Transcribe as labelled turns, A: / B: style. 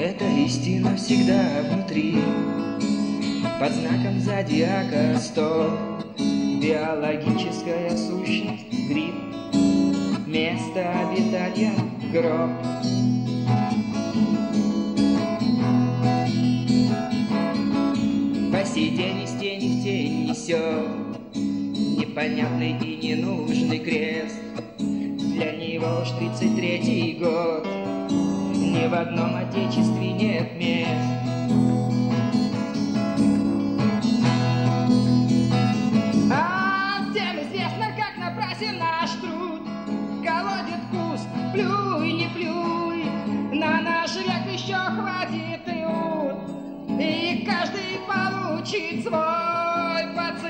A: Эта истина всегда внутри. Под знаком зодиака сто Биологическая сущность гриб. Место обитания гроб. По сей день из тени в тень несет. Непонятный и ненужный крест. Для него уж тридцать третий год Ни в одном отечестве нет мест.
B: А всем известно, как напрасен наш труд. Колодит куст, плюй, не плюй. На наш век еще хватит и ут И каждый получит свой поцелуй